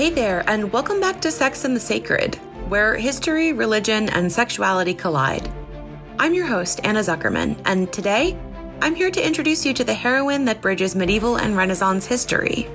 Hey there, and welcome back to Sex and the Sacred, where history, religion, and sexuality collide. I'm your host, Anna Zuckerman, and today I'm here to introduce you to the heroine that bridges medieval and Renaissance history.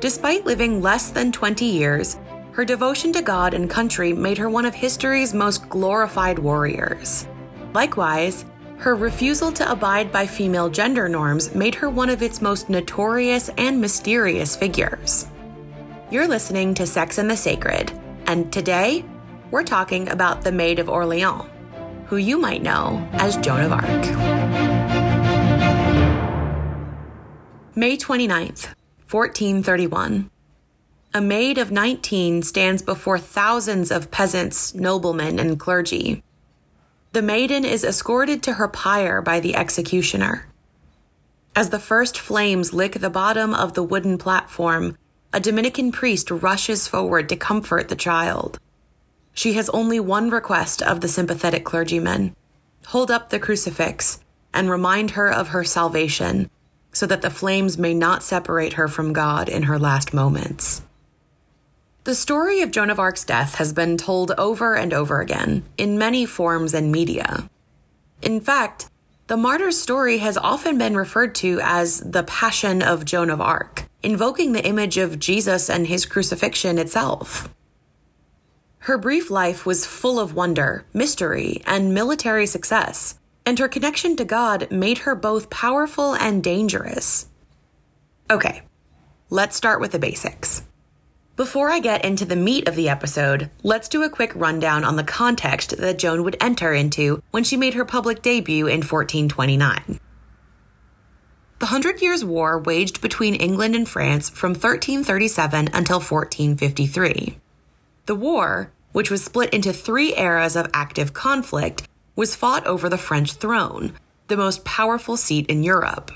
Despite living less than 20 years, her devotion to God and country made her one of history's most glorified warriors. Likewise, her refusal to abide by female gender norms made her one of its most notorious and mysterious figures. You're listening to Sex and the Sacred, and today we're talking about the Maid of Orleans, who you might know as Joan of Arc. May 29th, 1431. A maid of 19 stands before thousands of peasants, noblemen, and clergy. The maiden is escorted to her pyre by the executioner. As the first flames lick the bottom of the wooden platform, a Dominican priest rushes forward to comfort the child. She has only one request of the sympathetic clergyman hold up the crucifix and remind her of her salvation so that the flames may not separate her from God in her last moments. The story of Joan of Arc's death has been told over and over again in many forms and media. In fact, the martyr's story has often been referred to as the Passion of Joan of Arc, invoking the image of Jesus and his crucifixion itself. Her brief life was full of wonder, mystery, and military success, and her connection to God made her both powerful and dangerous. Okay, let's start with the basics. Before I get into the meat of the episode, let's do a quick rundown on the context that Joan would enter into when she made her public debut in 1429. The Hundred Years' War waged between England and France from 1337 until 1453. The war, which was split into three eras of active conflict, was fought over the French throne, the most powerful seat in Europe.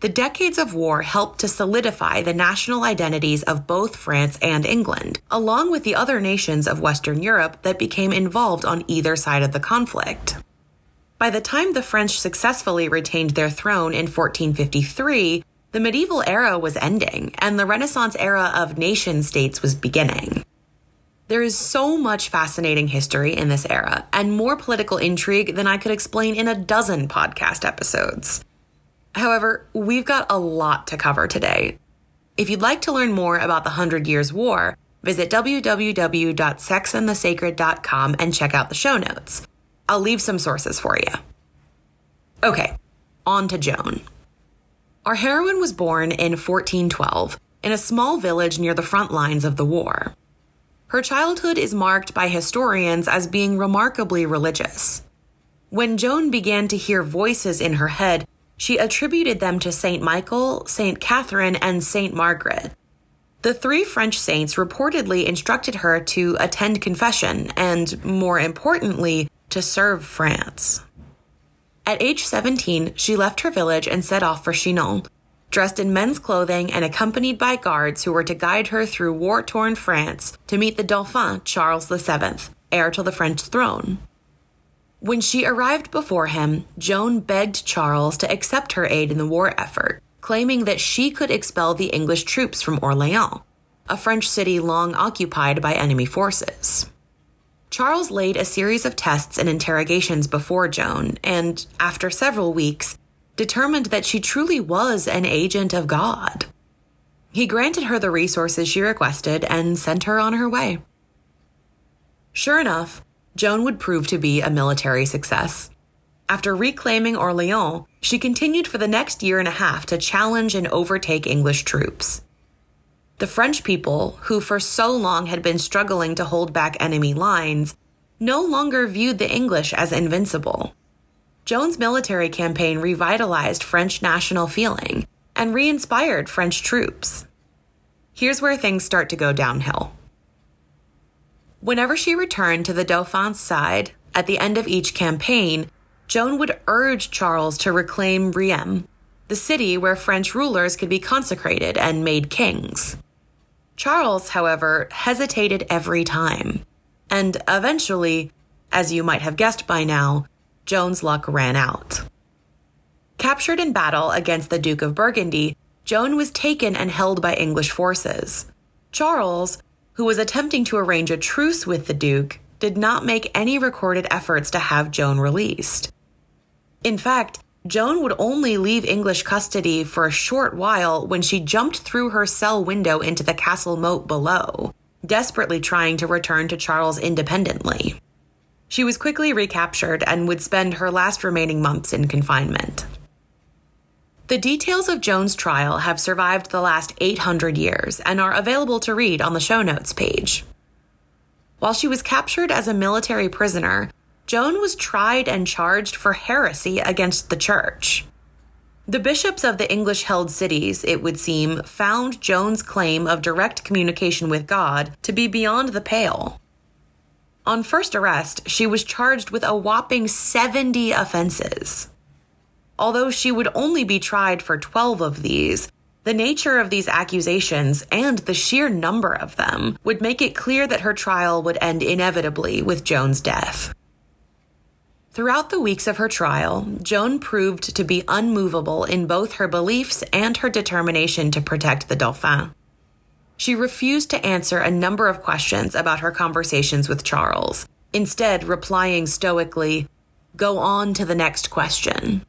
The decades of war helped to solidify the national identities of both France and England, along with the other nations of Western Europe that became involved on either side of the conflict. By the time the French successfully retained their throne in 1453, the medieval era was ending and the Renaissance era of nation states was beginning. There is so much fascinating history in this era and more political intrigue than I could explain in a dozen podcast episodes. However, we've got a lot to cover today. If you'd like to learn more about the Hundred Years' War, visit www.sexandthesacred.com and check out the show notes. I'll leave some sources for you. Okay, on to Joan. Our heroine was born in 1412 in a small village near the front lines of the war. Her childhood is marked by historians as being remarkably religious. When Joan began to hear voices in her head, she attributed them to St. Michael, St. Catherine, and St. Margaret. The three French saints reportedly instructed her to attend confession and, more importantly, to serve France. At age 17, she left her village and set off for Chinon, dressed in men's clothing and accompanied by guards who were to guide her through war torn France to meet the Dauphin Charles VII, heir to the French throne. When she arrived before him, Joan begged Charles to accept her aid in the war effort, claiming that she could expel the English troops from Orleans, a French city long occupied by enemy forces. Charles laid a series of tests and interrogations before Joan, and after several weeks, determined that she truly was an agent of God. He granted her the resources she requested and sent her on her way. Sure enough, Joan would prove to be a military success. After reclaiming Orleans, she continued for the next year and a half to challenge and overtake English troops. The French people, who for so long had been struggling to hold back enemy lines, no longer viewed the English as invincible. Joan's military campaign revitalized French national feeling and re inspired French troops. Here's where things start to go downhill. Whenever she returned to the Dauphin's side at the end of each campaign, Joan would urge Charles to reclaim Reims, the city where French rulers could be consecrated and made kings. Charles, however, hesitated every time, and eventually, as you might have guessed by now, Joan's luck ran out. Captured in battle against the Duke of Burgundy, Joan was taken and held by English forces. Charles, who was attempting to arrange a truce with the Duke, did not make any recorded efforts to have Joan released. In fact, Joan would only leave English custody for a short while when she jumped through her cell window into the castle moat below, desperately trying to return to Charles independently. She was quickly recaptured and would spend her last remaining months in confinement. The details of Joan's trial have survived the last 800 years and are available to read on the show notes page. While she was captured as a military prisoner, Joan was tried and charged for heresy against the church. The bishops of the English held cities, it would seem, found Joan's claim of direct communication with God to be beyond the pale. On first arrest, she was charged with a whopping 70 offenses. Although she would only be tried for 12 of these, the nature of these accusations and the sheer number of them would make it clear that her trial would end inevitably with Joan's death. Throughout the weeks of her trial, Joan proved to be unmovable in both her beliefs and her determination to protect the Dauphin. She refused to answer a number of questions about her conversations with Charles, instead, replying stoically, Go on to the next question.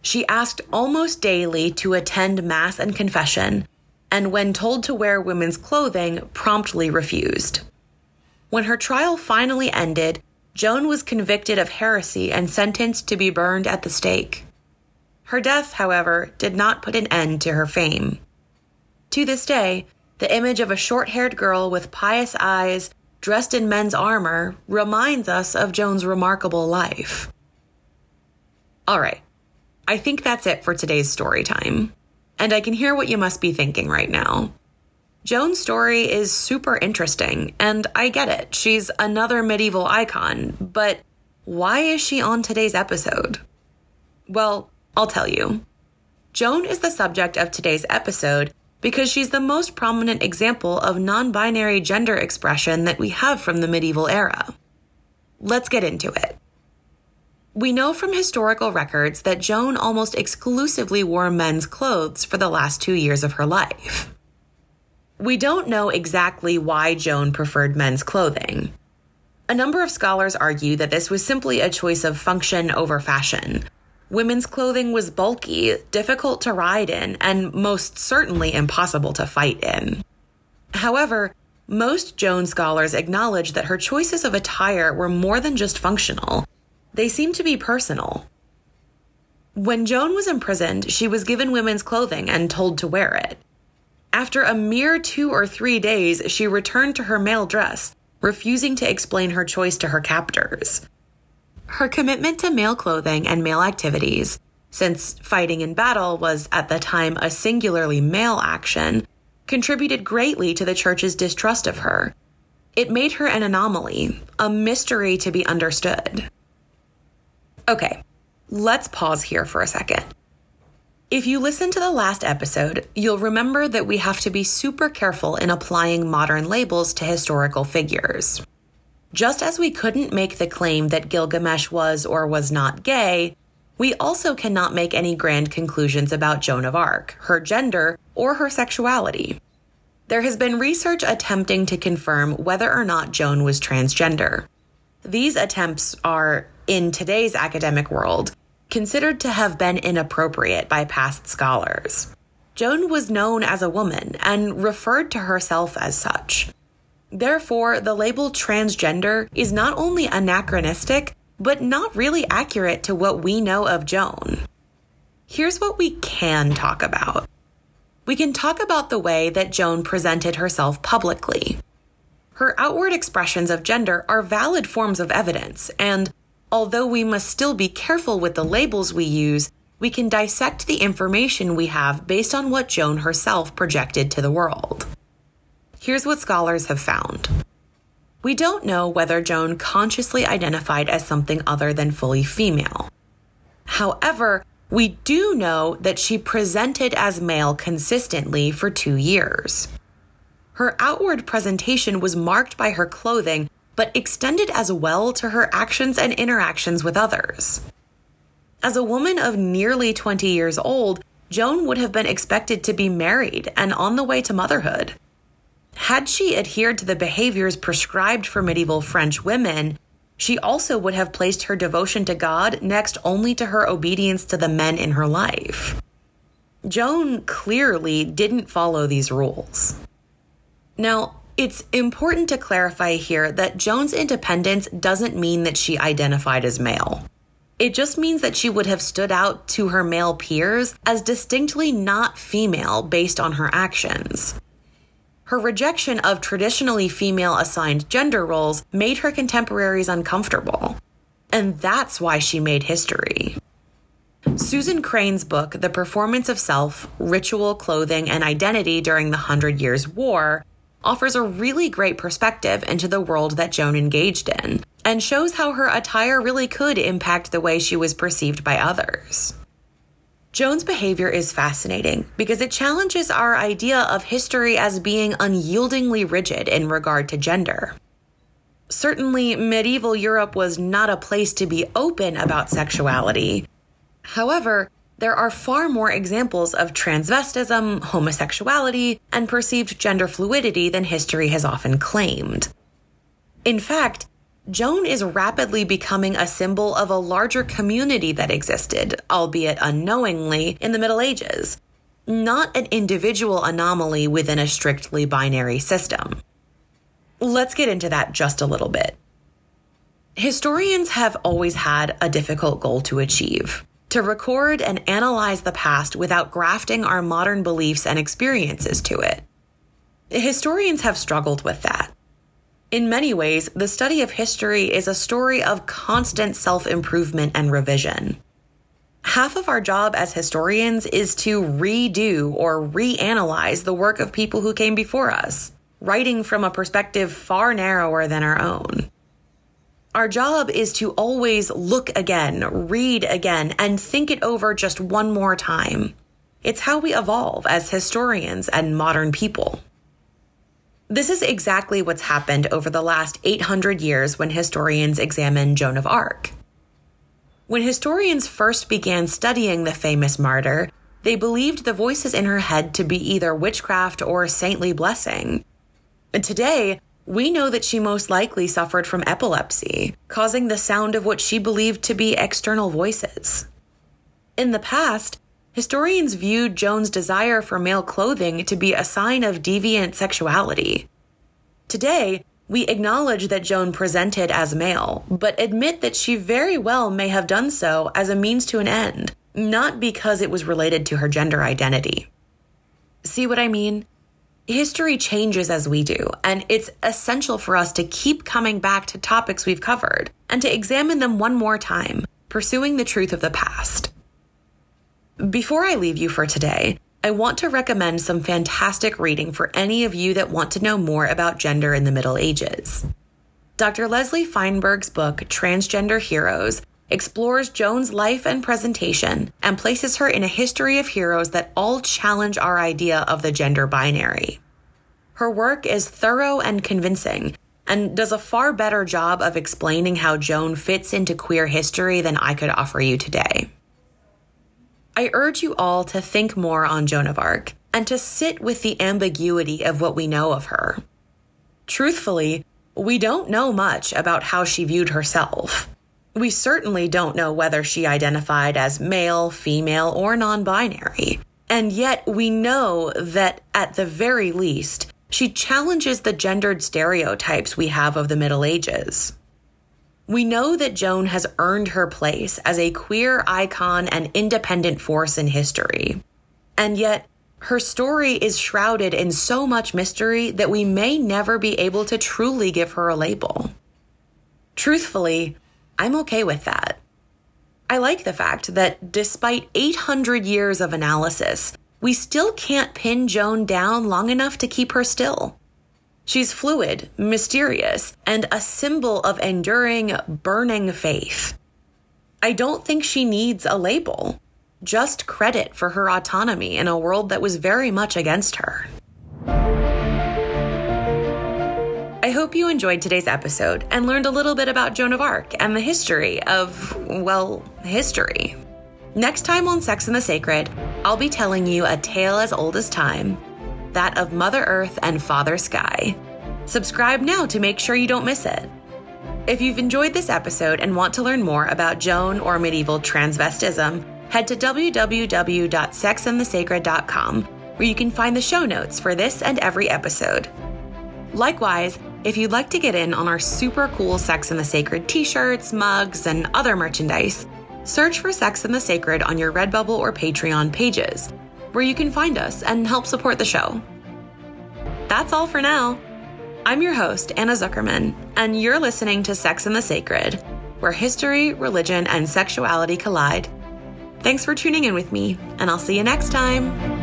She asked almost daily to attend Mass and confession, and when told to wear women's clothing, promptly refused. When her trial finally ended, Joan was convicted of heresy and sentenced to be burned at the stake. Her death, however, did not put an end to her fame. To this day, the image of a short haired girl with pious eyes, dressed in men's armor, reminds us of Joan's remarkable life. All right, I think that's it for today's story time. And I can hear what you must be thinking right now. Joan's story is super interesting, and I get it. She's another medieval icon, but why is she on today's episode? Well, I'll tell you. Joan is the subject of today's episode because she's the most prominent example of non binary gender expression that we have from the medieval era. Let's get into it. We know from historical records that Joan almost exclusively wore men's clothes for the last two years of her life. We don't know exactly why Joan preferred men's clothing. A number of scholars argue that this was simply a choice of function over fashion. Women's clothing was bulky, difficult to ride in, and most certainly impossible to fight in. However, most Joan scholars acknowledge that her choices of attire were more than just functional. They seem to be personal. When Joan was imprisoned, she was given women's clothing and told to wear it. After a mere two or three days, she returned to her male dress, refusing to explain her choice to her captors. Her commitment to male clothing and male activities, since fighting in battle was at the time a singularly male action, contributed greatly to the church's distrust of her. It made her an anomaly, a mystery to be understood. Okay, let's pause here for a second. If you listen to the last episode, you'll remember that we have to be super careful in applying modern labels to historical figures. Just as we couldn't make the claim that Gilgamesh was or was not gay, we also cannot make any grand conclusions about Joan of Arc, her gender, or her sexuality. There has been research attempting to confirm whether or not Joan was transgender. These attempts are, in today's academic world, considered to have been inappropriate by past scholars. Joan was known as a woman and referred to herself as such. Therefore, the label transgender is not only anachronistic, but not really accurate to what we know of Joan. Here's what we can talk about. We can talk about the way that Joan presented herself publicly. Her outward expressions of gender are valid forms of evidence, and Although we must still be careful with the labels we use, we can dissect the information we have based on what Joan herself projected to the world. Here's what scholars have found. We don't know whether Joan consciously identified as something other than fully female. However, we do know that she presented as male consistently for two years. Her outward presentation was marked by her clothing but extended as well to her actions and interactions with others. As a woman of nearly 20 years old, Joan would have been expected to be married and on the way to motherhood. Had she adhered to the behaviors prescribed for medieval French women, she also would have placed her devotion to God next only to her obedience to the men in her life. Joan clearly didn't follow these rules. Now, it's important to clarify here that Joan's independence doesn't mean that she identified as male. It just means that she would have stood out to her male peers as distinctly not female based on her actions. Her rejection of traditionally female assigned gender roles made her contemporaries uncomfortable. And that's why she made history. Susan Crane's book, The Performance of Self Ritual, Clothing, and Identity During the Hundred Years' War, offers a really great perspective into the world that Joan engaged in and shows how her attire really could impact the way she was perceived by others. Joan's behavior is fascinating because it challenges our idea of history as being unyieldingly rigid in regard to gender. Certainly, medieval Europe was not a place to be open about sexuality. However, there are far more examples of transvestism, homosexuality, and perceived gender fluidity than history has often claimed. In fact, Joan is rapidly becoming a symbol of a larger community that existed, albeit unknowingly, in the Middle Ages, not an individual anomaly within a strictly binary system. Let's get into that just a little bit. Historians have always had a difficult goal to achieve to record and analyze the past without grafting our modern beliefs and experiences to it. Historians have struggled with that. In many ways, the study of history is a story of constant self improvement and revision. Half of our job as historians is to redo or reanalyze the work of people who came before us, writing from a perspective far narrower than our own. Our job is to always look again, read again, and think it over just one more time. It's how we evolve as historians and modern people. This is exactly what's happened over the last 800 years when historians examine Joan of Arc. When historians first began studying the famous martyr, they believed the voices in her head to be either witchcraft or saintly blessing. And today, we know that she most likely suffered from epilepsy, causing the sound of what she believed to be external voices. In the past, historians viewed Joan's desire for male clothing to be a sign of deviant sexuality. Today, we acknowledge that Joan presented as male, but admit that she very well may have done so as a means to an end, not because it was related to her gender identity. See what I mean? History changes as we do, and it's essential for us to keep coming back to topics we've covered and to examine them one more time, pursuing the truth of the past. Before I leave you for today, I want to recommend some fantastic reading for any of you that want to know more about gender in the Middle Ages. Dr. Leslie Feinberg's book, Transgender Heroes, explores Joan's life and presentation and places her in a history of heroes that all challenge our idea of the gender binary. Her work is thorough and convincing and does a far better job of explaining how Joan fits into queer history than I could offer you today. I urge you all to think more on Joan of Arc and to sit with the ambiguity of what we know of her. Truthfully, we don't know much about how she viewed herself. We certainly don't know whether she identified as male, female, or non binary. And yet we know that at the very least, she challenges the gendered stereotypes we have of the Middle Ages. We know that Joan has earned her place as a queer icon and independent force in history. And yet, her story is shrouded in so much mystery that we may never be able to truly give her a label. Truthfully, I'm okay with that. I like the fact that despite 800 years of analysis, we still can't pin Joan down long enough to keep her still. She's fluid, mysterious, and a symbol of enduring, burning faith. I don't think she needs a label, just credit for her autonomy in a world that was very much against her. I hope you enjoyed today's episode and learned a little bit about Joan of Arc and the history of, well, history. Next time on Sex and the Sacred, I'll be telling you a tale as old as time that of Mother Earth and Father Sky. Subscribe now to make sure you don't miss it. If you've enjoyed this episode and want to learn more about Joan or medieval transvestism, head to www.sexandthesacred.com, where you can find the show notes for this and every episode. Likewise, if you'd like to get in on our super cool Sex and the Sacred t shirts, mugs, and other merchandise, search for Sex and the Sacred on your Redbubble or Patreon pages, where you can find us and help support the show. That's all for now. I'm your host, Anna Zuckerman, and you're listening to Sex and the Sacred, where history, religion, and sexuality collide. Thanks for tuning in with me, and I'll see you next time.